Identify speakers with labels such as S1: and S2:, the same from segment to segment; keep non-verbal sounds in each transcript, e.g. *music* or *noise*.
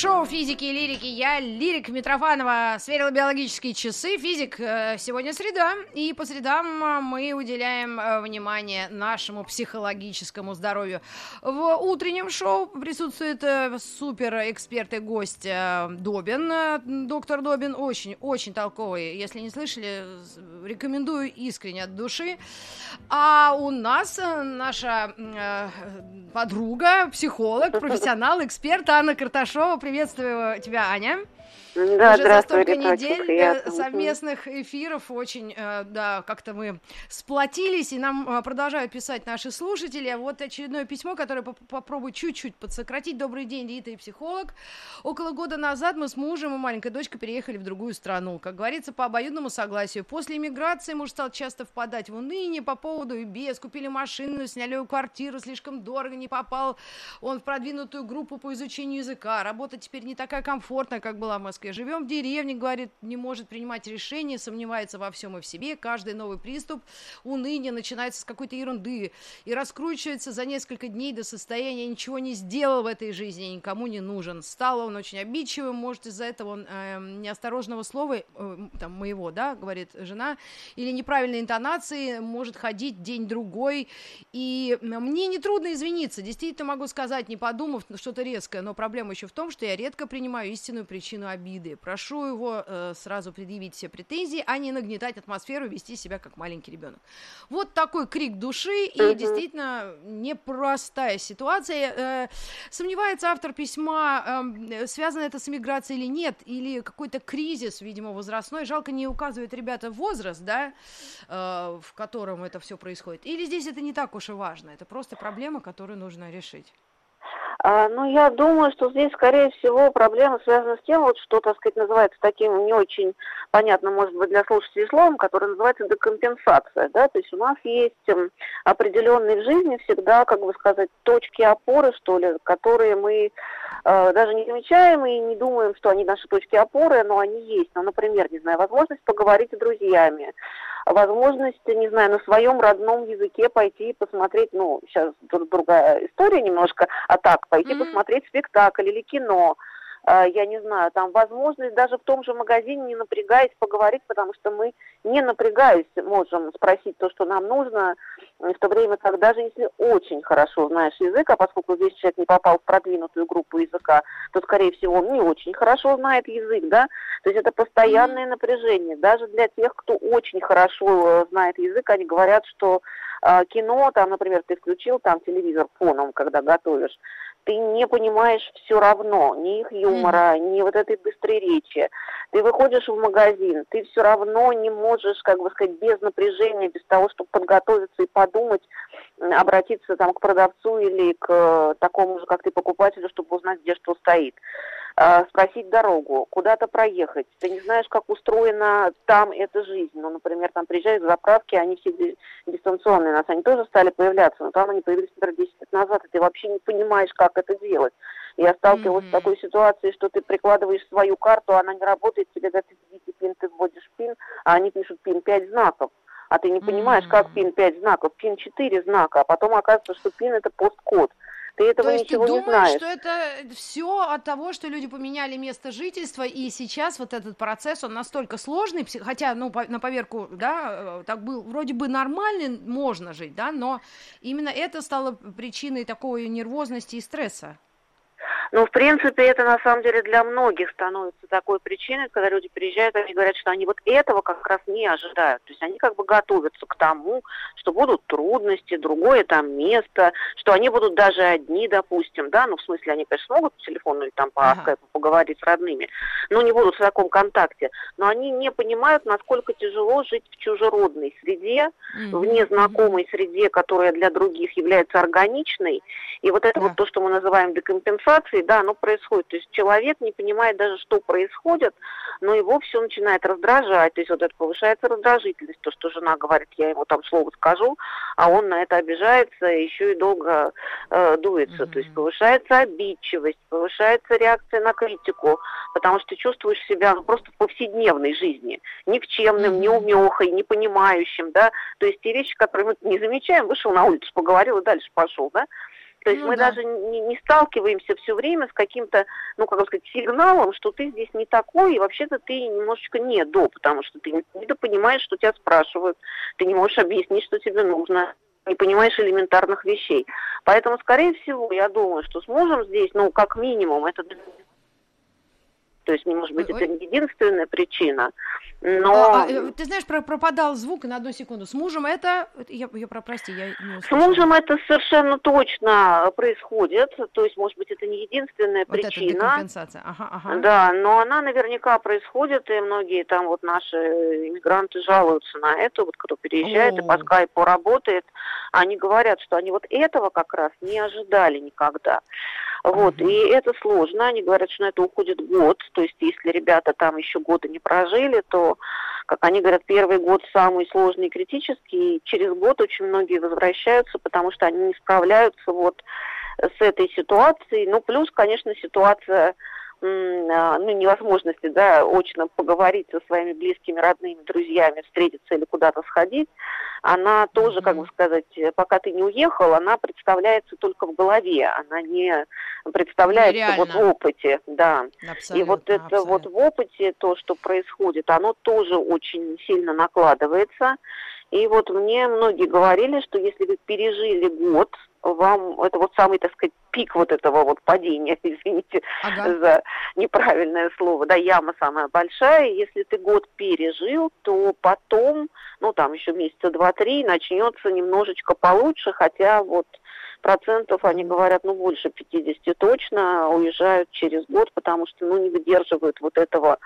S1: Шоу физики и лирики. Я, Лирик Митрофанова, сверила биологические часы. Физик, э, сегодня среда, и по средам э, мы уделяем э, внимание нашему психологическому здоровью. В утреннем шоу присутствует супер эксперт и гость Добин. Доктор Добин очень-очень толковый. Если не слышали, рекомендую искренне от души. А у нас наша подруга, психолог, профессионал, эксперт Анна Карташова приветствую тебя, Аня.
S2: Да,
S1: Уже за столько недель э, совместных эфиров очень, э, да, как-то мы сплотились, и нам э, продолжают писать наши слушатели. Вот очередное письмо, которое попробую чуть-чуть подсократить. Добрый день, Рита и психолог. Около года назад мы с мужем и маленькой дочкой переехали в другую страну. Как говорится, по обоюдному согласию. После иммиграции муж стал часто впадать в уныние по поводу и без. Купили машину, сняли квартиру, слишком дорого, не попал он в продвинутую группу по изучению языка. Работа теперь не такая комфортная, как была в Москве Москве. Живем в деревне, говорит, не может принимать решения, сомневается во всем и в себе. Каждый новый приступ уныния начинается с какой-то ерунды и раскручивается за несколько дней до состояния ничего не сделал в этой жизни, никому не нужен. Стал он очень обидчивым, может из-за этого он, э, неосторожного слова, э, там, моего, да, говорит жена, или неправильной интонации, может ходить день-другой. И мне нетрудно извиниться, действительно могу сказать, не подумав что-то резкое, но проблема еще в том, что я редко принимаю истинную причину обиды обиды. Прошу его э, сразу предъявить все претензии, а не нагнетать атмосферу, вести себя как маленький ребенок. Вот такой крик души и угу. действительно непростая ситуация. Э, сомневается автор письма, э, связано это с эмиграцией или нет, или какой-то кризис, видимо, возрастной. Жалко не указывает ребята возраст, да, э, в котором это все происходит. Или здесь это не так уж и важно, это просто проблема, которую нужно решить.
S2: А, ну, я думаю, что здесь, скорее всего, проблема связана с тем, вот, что, так сказать, называется таким не очень понятным, может быть, для слушателей словом, которое называется декомпенсация, да, то есть у нас есть эм, определенные в жизни всегда, как бы сказать, точки опоры, что ли, которые мы э, даже не замечаем и не думаем, что они наши точки опоры, но они есть. Ну, например, не знаю, возможность поговорить с друзьями, возможность, не знаю, на своем родном языке пойти посмотреть, ну, сейчас другая история немножко, а так, пойти mm-hmm. посмотреть спектакль или кино, я не знаю, там возможность даже в том же магазине не напрягаясь поговорить, потому что мы не напрягаясь можем спросить то, что нам нужно, в то время как даже если очень хорошо знаешь язык, а поскольку весь человек не попал в продвинутую группу языка, то, скорее всего, он не очень хорошо знает язык, да, то есть это постоянное mm-hmm. напряжение. Даже для тех, кто очень хорошо э, знает язык, они говорят, что э, кино, там, например, ты включил там телевизор фоном, когда готовишь, ты не понимаешь все равно ни их юмора, mm. ни вот этой быстрой речи. Ты выходишь в магазин, ты все равно не можешь, как бы сказать, без напряжения, без того, чтобы подготовиться и подумать, обратиться там к продавцу или к э, такому же, как ты, покупателю, чтобы узнать, где что стоит. А, спросить дорогу, куда-то проехать. Ты не знаешь, как устроена там эта жизнь. Ну, например, там приезжают заправки, они все дистанционные. У нас они тоже стали появляться, но там они появились, например, 10 лет назад, и ты вообще не понимаешь, как это делать. Я сталкивалась mm-hmm. с такой ситуацией, что ты прикладываешь свою карту, она не работает, тебе говорят, введите пин, ты вводишь пин, а они пишут пин 5 знаков а ты не понимаешь, mm-hmm. как пин 5 знаков, пин 4 знака, а потом оказывается, что пин это посткод. Ты этого
S1: То есть
S2: ничего
S1: ты
S2: думаешь, не знаешь.
S1: что это все от того, что люди поменяли место жительства, и сейчас вот этот процесс, он настолько сложный, хотя, ну, на поверку, да, э, так был вроде бы нормальный, можно жить, да, но именно это стало причиной такой нервозности и стресса.
S2: Ну, в принципе, это на самом деле для многих становится такой причиной, когда люди приезжают, они говорят, что они вот этого как раз не ожидают. То есть они как бы готовятся к тому, что будут трудности, другое там место, что они будут даже одни, допустим, да, ну, в смысле, они, конечно, смогут по телефону или там по ага. скайпу поговорить с родными, но не будут в таком контакте. Но они не понимают, насколько тяжело жить в чужеродной среде, mm-hmm. в незнакомой среде, которая для других является органичной. И вот это yeah. вот то, что мы называем декомпенсацией, да, оно происходит. То есть человек не понимает даже, что происходит, но его все начинает раздражать. То есть вот это повышается раздражительность, то, что жена говорит, я ему там слово скажу, а он на это обижается, еще и долго э, дуется. Mm-hmm. То есть повышается обидчивость, повышается реакция на критику, потому что чувствуешь себя ну, просто в повседневной жизни, никчемным, mm-hmm. неумехой, непонимающим, да, то есть те вещи, которые мы не замечаем, вышел на улицу, поговорил и дальше пошел, да, то есть ну, мы да. даже не, не сталкиваемся все время с каким-то, ну, как сказать, сигналом, что ты здесь не такой, и вообще-то ты немножечко не до, потому что ты недопонимаешь, что тебя спрашивают, ты не можешь объяснить, что тебе нужно, не понимаешь элементарных вещей. Поэтому, скорее всего, я думаю, что с мужем здесь, ну, как минимум, это то есть, может быть, Ой. это не единственная причина, но... А,
S1: а, ты знаешь, про пропадал звук на одну секунду. С мужем это... Я, я про, прости, я
S2: не услышала. С мужем это совершенно точно происходит. То есть, может быть, это не единственная вот причина.
S1: Это ага, ага.
S2: Да, но она наверняка происходит, и многие там вот наши иммигранты жалуются на это, вот кто переезжает О. и по скайпу работает, они говорят, что они вот этого как раз не ожидали никогда. Вот, uh-huh. и это сложно. Они говорят, что на это уходит год. То есть, если ребята там еще года не прожили, то, как они говорят, первый год самый сложный и критический. И через год очень многие возвращаются, потому что они не справляются вот с этой ситуацией. Ну, плюс, конечно, ситуация ну, невозможности, да, очно поговорить со своими близкими, родными, друзьями, встретиться или куда-то сходить, она тоже, как бы сказать, пока ты не уехал, она представляется только в голове, она не представляется Нереально. вот в опыте, да. Абсолютно, И вот это абсолютно. вот в опыте, то, что происходит, оно тоже очень сильно накладывается. И вот мне многие говорили, что если вы пережили год, вам это вот самый, так сказать, пик вот этого вот падения, *laughs* извините ага. за неправильное слово, да, яма самая большая, если ты год пережил, то потом, ну там еще месяца два-три, начнется немножечко получше, хотя вот процентов, они говорят, ну, больше 50 точно уезжают через год, потому что, ну, не выдерживают вот этого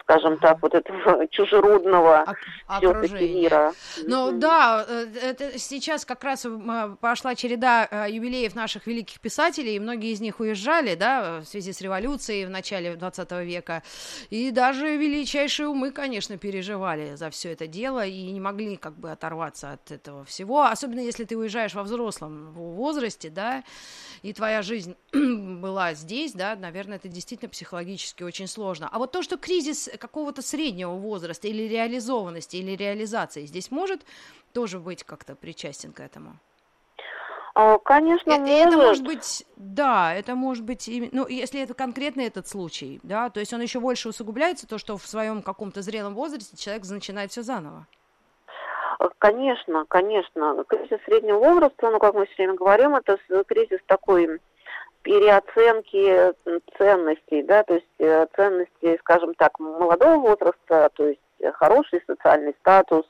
S2: скажем так, вот этого *laughs* чужеродного все-таки мира.
S1: Ну mm-hmm. да, э, это сейчас как раз пошла череда э, юбилеев наших великих писателей, и многие из них уезжали, да, в связи с революцией в начале 20 века, и даже величайшие умы, конечно, переживали за все это дело и не могли как бы оторваться от этого всего, особенно если ты уезжаешь во взрослом возрасте, да, и твоя жизнь *clears throat* была здесь, да, наверное, это действительно психологически очень сложно. А вот то, что кризис какого-то среднего возраста или реализованности, или реализации здесь может тоже быть как-то причастен к этому?
S2: А, конечно, это,
S1: может. это может быть, да, это может быть, ну, если это конкретно этот случай, да, то есть он еще больше усугубляется, то, что в своем каком-то зрелом возрасте человек начинает все заново.
S2: Конечно, конечно. Кризис среднего возраста, ну, как мы все время говорим, это кризис такой переоценки ценностей, да, то есть э, ценностей, скажем так, молодого возраста, то есть хороший социальный статус,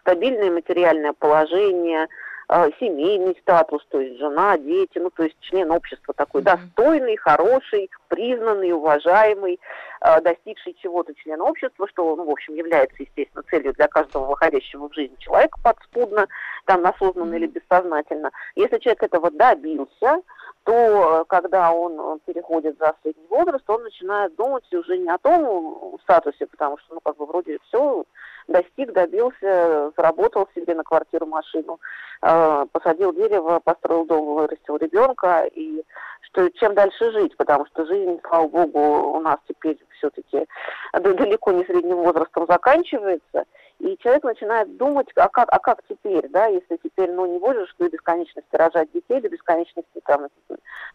S2: стабильное материальное положение, э, семейный статус, то есть жена, дети, ну, то есть член общества такой mm-hmm. достойный, хороший, признанный, уважаемый, э, достигший чего-то член общества, что, ну, в общем, является, естественно, целью для каждого выходящего в жизнь человека подспудно, там, осознанно или бессознательно. Если человек этого добился, то когда он переходит за средний возраст, он начинает думать уже не о том статусе, потому что, ну, как бы вроде все, достиг, добился, заработал себе на квартиру, машину, э, посадил дерево, построил дом, вырастил ребенка, и что чем дальше жить, потому что жизнь, слава богу, у нас теперь все-таки далеко не средним возрастом заканчивается, и человек начинает думать, а как, а как теперь, да, если теперь, ну, не можешь до бесконечности рожать детей, до бесконечности там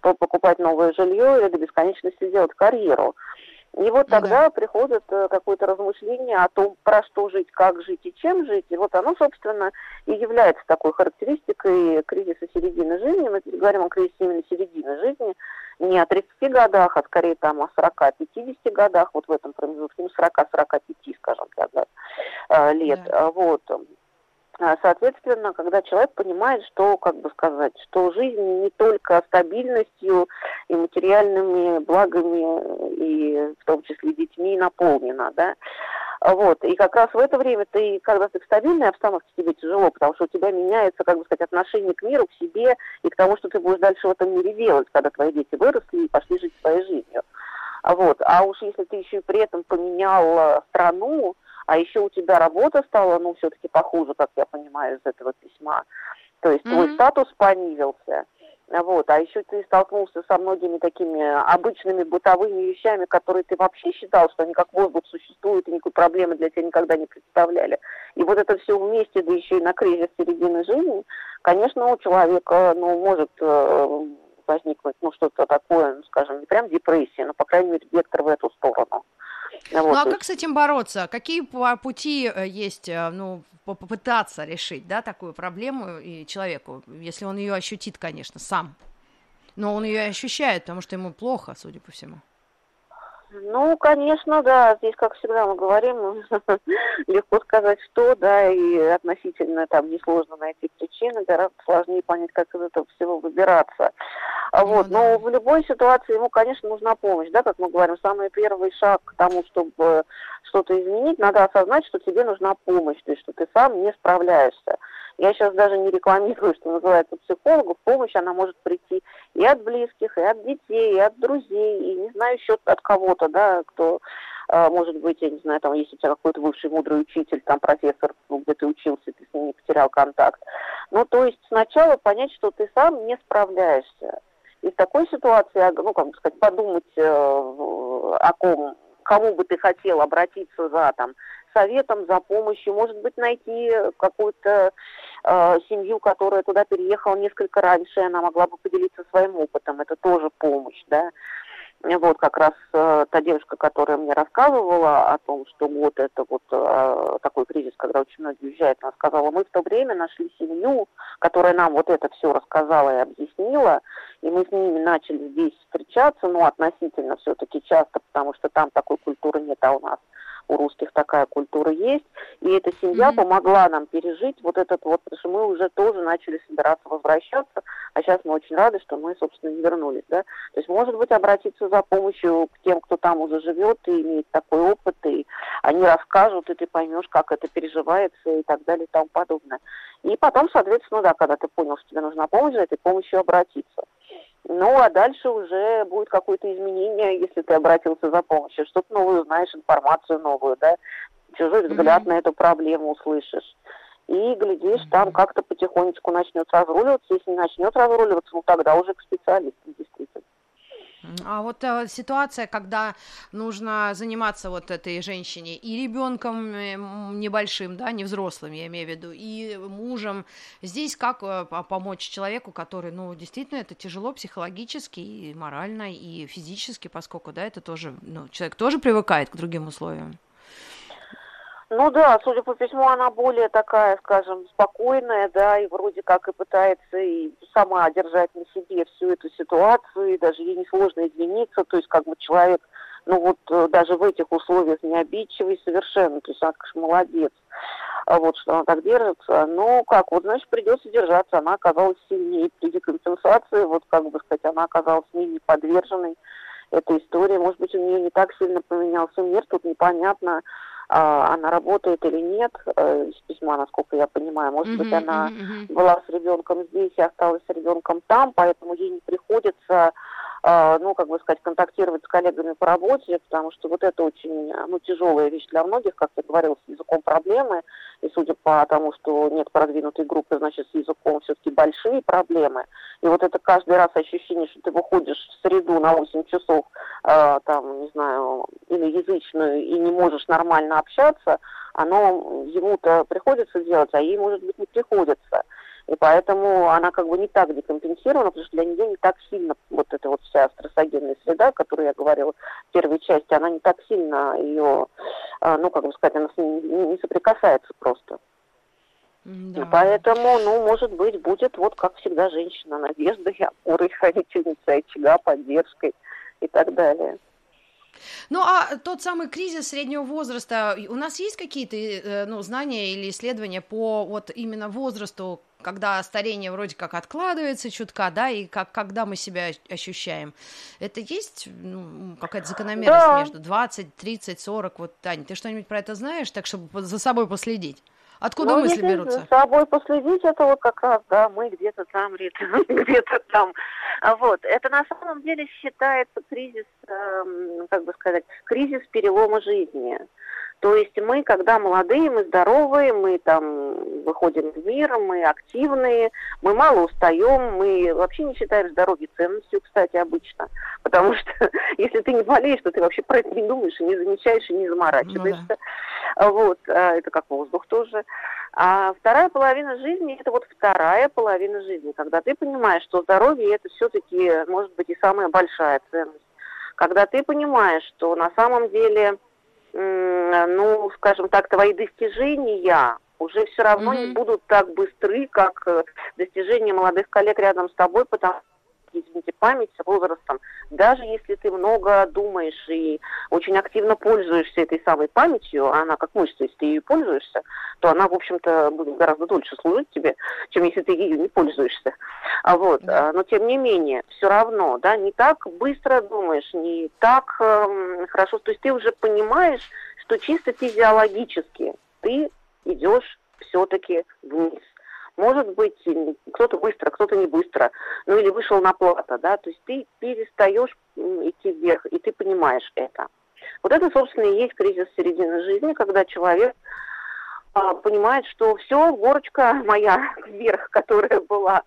S2: покупать новое жилье или до бесконечности делать карьеру. И вот тогда да. приходит э, какое-то размышление о том, про что жить, как жить и чем жить. И вот оно, собственно, и является такой характеристикой кризиса середины жизни. Мы говорим о кризисе именно середины жизни, не о 30 годах, а скорее там о 40-50 годах, вот в этом промежутке, ну, 40-45, скажем так, да, э, лет. Да. Вот. А, соответственно, когда человек понимает, что, как бы сказать, что жизнь не только стабильностью и материальными благами, и в том числе детьми наполнена, да, вот. И как раз в это время ты, когда ты в стабильной обстановке, тебе тяжело, потому что у тебя меняется, как бы сказать, отношение к миру, к себе и к тому, что ты будешь дальше в этом мире делать, когда твои дети выросли и пошли жить своей жизнью. Вот. А уж если ты еще и при этом поменял страну, а еще у тебя работа стала, ну, все-таки похуже, как я понимаю из этого письма. То есть mm-hmm. твой статус понизился. Вот, а еще ты столкнулся со многими такими обычными бытовыми вещами, которые ты вообще считал, что они как воздух существуют и никакой проблемы для тебя никогда не представляли. И вот это все вместе, да еще и на кризис середины жизни, конечно, у человека, ну, может э, возникнуть, ну, что-то такое, ну, скажем, не прям депрессия, но, по крайней мере, вектор в эту сторону.
S1: Вот. Ну а как с этим бороться? Какие пути э, есть, э, ну, попытаться решить, да, такую проблему и человеку, если он ее ощутит, конечно, сам. Но он ее ощущает, потому что ему плохо, судя по всему.
S2: Ну, конечно, да. Здесь, как всегда, мы говорим, *laughs* легко сказать, что, да, и относительно там несложно найти причины, гораздо сложнее понять, как из этого всего выбираться. Ну вот. Но в любой ситуации ему, конечно, нужна помощь, да, как мы говорим, самый первый шаг к тому, чтобы что-то изменить, надо осознать, что тебе нужна помощь, то есть, что ты сам не справляешься. Я сейчас даже не рекламирую, что называется, психологов. Помощь, она может прийти и от близких, и от детей, и от друзей, и не знаю еще от кого-то, да, кто э, может быть, я не знаю, там, если у тебя какой-то бывший мудрый учитель, там, профессор, ну, где ты учился, ты с ним не потерял контакт. Ну, то есть сначала понять, что ты сам не справляешься. И в такой ситуации, ну, как бы сказать, подумать э, о ком, кому бы ты хотел обратиться за там советом, за помощью, может быть, найти какую-то э, семью, которая туда переехала несколько раньше, она могла бы поделиться своим опытом, это тоже помощь, да. Вот как раз э, та девушка, которая мне рассказывала о том, что год это вот э, такой кризис, когда очень многие уезжают, она сказала, мы в то время нашли семью, которая нам вот это все рассказала и объяснила, и мы с ними начали здесь встречаться, ну, относительно все-таки часто, потому что там такой культуры нет, а у нас у русских такая культура есть, и эта семья mm-hmm. помогла нам пережить вот этот вот, потому что мы уже тоже начали собираться возвращаться, а сейчас мы очень рады, что мы, собственно, не вернулись, да. То есть, может быть, обратиться за помощью к тем, кто там уже живет и имеет такой опыт, и они расскажут, и ты поймешь, как это переживается и так далее и тому подобное. И потом, соответственно, да, когда ты понял, что тебе нужна помощь, за этой помощью обратиться. Ну, а дальше уже будет какое-то изменение, если ты обратился за помощью. Что-то новое узнаешь, информацию новую, да, чужой взгляд mm-hmm. на эту проблему услышишь. И, глядишь, mm-hmm. там как-то потихонечку начнет разруливаться. Если не начнет разруливаться, ну, тогда уже к специалистам, действительно.
S1: А вот э, ситуация, когда нужно заниматься вот этой женщине и ребенком э, небольшим, да, не взрослым, я имею в виду, и мужем, здесь как э, помочь человеку, который, ну, действительно, это тяжело психологически и морально, и физически, поскольку, да, это тоже, ну, человек тоже привыкает к другим условиям.
S2: Ну да, судя по письму, она более такая, скажем, спокойная, да, и вроде как и пытается и сама держать на себе всю эту ситуацию, и даже ей несложно извиниться, то есть как бы человек, ну вот э, даже в этих условиях не обидчивый совершенно, то есть она, конечно, молодец, а вот что она так держится. Ну как, вот значит придется держаться, она оказалась сильнее при декомпенсации, вот как бы сказать, она оказалась менее подверженной этой истории, может быть, у нее не так сильно поменялся мир, тут непонятно, она работает или нет, э, из письма, насколько я понимаю. Может быть, она была с ребенком здесь и осталась с ребенком там, поэтому ей не приходится а, ну, как бы сказать, контактировать с коллегами по работе, потому что вот это очень, ну, тяжелая вещь для многих, как я говорила, с языком проблемы, и судя по тому, что нет продвинутой группы, значит, с языком все-таки большие проблемы, и вот это каждый раз ощущение, что ты выходишь в среду на 8 часов, э, там, не знаю, или язычную, и не можешь нормально общаться, оно ему-то приходится делать, а ей, может быть, не приходится. И поэтому она как бы не так декомпенсирована, потому что для нее не так сильно вот эта вот вся стрессогенная среда, о которой я говорила в первой части, она не так сильно ее, а, ну, как бы сказать, она с ней не соприкасается просто. Да. Поэтому, ну, может быть, будет вот как всегда женщина надеждой, опорой, *laughs* хранительницей очага, поддержкой и так далее.
S1: Ну, а тот самый кризис среднего возраста, у нас есть какие-то э, ну, знания или исследования по вот именно возрасту, когда старение вроде как откладывается чутка, да, и как, когда мы себя ощущаем. Это есть ну, какая-то закономерность да. между 20, 30, 40? Вот, Таня, ты что-нибудь про это знаешь, так чтобы за собой последить? Откуда ну, мысли берутся?
S2: За собой последить, это вот как раз, да, мы где-то там, *laughs* где-то там. Вот. Это на самом деле считается кризис, эм, как бы сказать, кризис перелома жизни. То есть мы, когда молодые, мы здоровые, мы там выходим в мир, мы активные, мы мало устаем, мы вообще не считаем здоровье ценностью, кстати, обычно. Потому что *laughs* если ты не болеешь, то ты вообще про это не думаешь, и не замечаешь, и не заморачиваешься. Ну, да. Вот, а это как воздух тоже. А вторая половина жизни – это вот вторая половина жизни, когда ты понимаешь, что здоровье – это все-таки, может быть, и самая большая ценность. Когда ты понимаешь, что на самом деле – ну, скажем так, твои достижения уже все равно mm-hmm. не будут так быстры, как э, достижения молодых коллег рядом с тобой, потому что извините, память с возрастом, даже если ты много думаешь и очень активно пользуешься этой самой памятью, она как мышца, если ты ее пользуешься, то она, в общем-то, будет гораздо дольше служить тебе, чем если ты ее не пользуешься. А вот, да. но тем не менее, все равно, да, не так быстро думаешь, не так э, хорошо, то есть ты уже понимаешь, что чисто физиологически ты идешь все-таки вниз. Может быть, кто-то быстро, кто-то не быстро, ну или вышел на плата, да, то есть ты перестаешь идти вверх, и ты понимаешь это. Вот это, собственно, и есть кризис середины жизни, когда человек а, понимает, что все, горочка *laughs* моя вверх, которая была,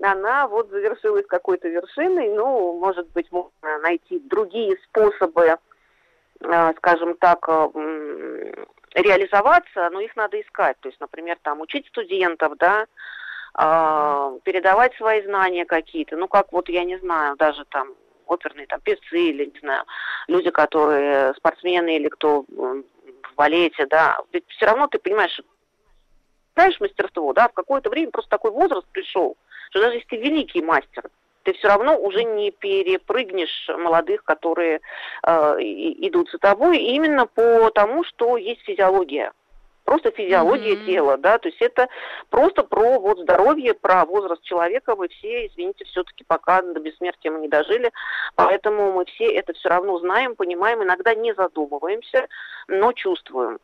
S2: она вот завершилась какой-то вершиной, ну, может быть, можно найти другие способы, а, скажем так, реализоваться, но их надо искать. То есть, например, там учить студентов, да, э, передавать свои знания какие-то. Ну, как вот, я не знаю, даже там оперные там певцы или, не знаю, люди, которые спортсмены или кто в балете, да, ведь все равно ты понимаешь, знаешь мастерство, да, в какое-то время просто такой возраст пришел, что даже если ты великий мастер, ты все равно уже не перепрыгнешь молодых, которые э, идут за тобой, именно по тому, что есть физиология. Просто физиология mm-hmm. тела, да, то есть это просто про вот здоровье, про возраст человека, мы все, извините, все-таки пока до бессмертия мы не дожили, поэтому мы все это все равно знаем, понимаем, иногда не задумываемся, но чувствуем.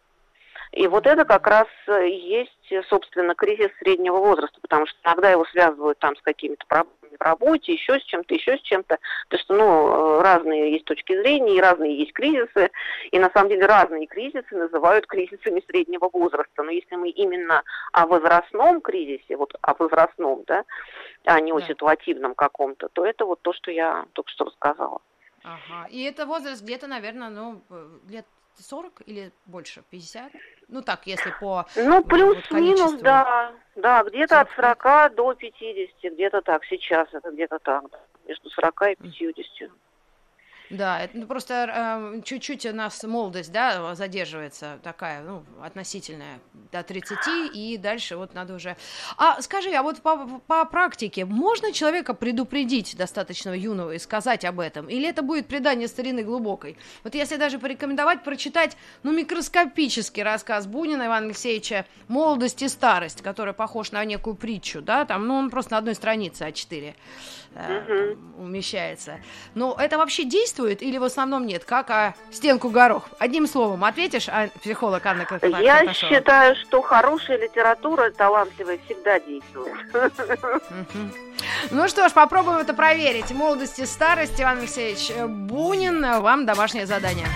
S2: И вот это как раз есть, собственно, кризис среднего возраста, потому что иногда его связывают там с какими-то проблемами в работе, еще с чем-то, еще с чем-то. То есть, ну, э, разные есть точки зрения, и разные есть кризисы, и на самом деле разные кризисы называют кризисами среднего возраста. Но если мы именно о возрастном кризисе, вот о возрастном, да, а не о ситуативном каком-то, то это вот то, что я только что рассказала.
S1: Ага. И это возраст где-то, наверное, ну, э, лет 40 или больше, 50? Ну так, если по
S2: Ну, плюс-минус, вот, да. Да, где-то от 40 до 50, где-то так, сейчас это где-то так, между 40 и 50.
S1: Да, это ну, просто э, чуть-чуть у нас молодость, да, задерживается такая, ну, относительная, до 30, и дальше вот надо уже... А скажи, а вот по, по практике, можно человека предупредить достаточно юного и сказать об этом? Или это будет предание старины глубокой? Вот если даже порекомендовать прочитать, ну, микроскопический рассказ Бунина Ивана Алексеевича «Молодость и старость», который похож на некую притчу, да, там, ну, он просто на одной странице А4 э, умещается. Но это вообще действует действует или в основном нет? Как а стенку горох? Одним словом, ответишь, а психолог Анна
S2: Карташова? Я считаю, что хорошая литература талантливая всегда действует.
S1: Ну что ж, попробуем это проверить. Молодость и старость, Иван Алексеевич Бунин, вам домашнее задание.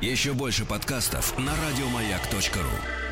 S3: Еще больше подкастов на радиомаяк.ру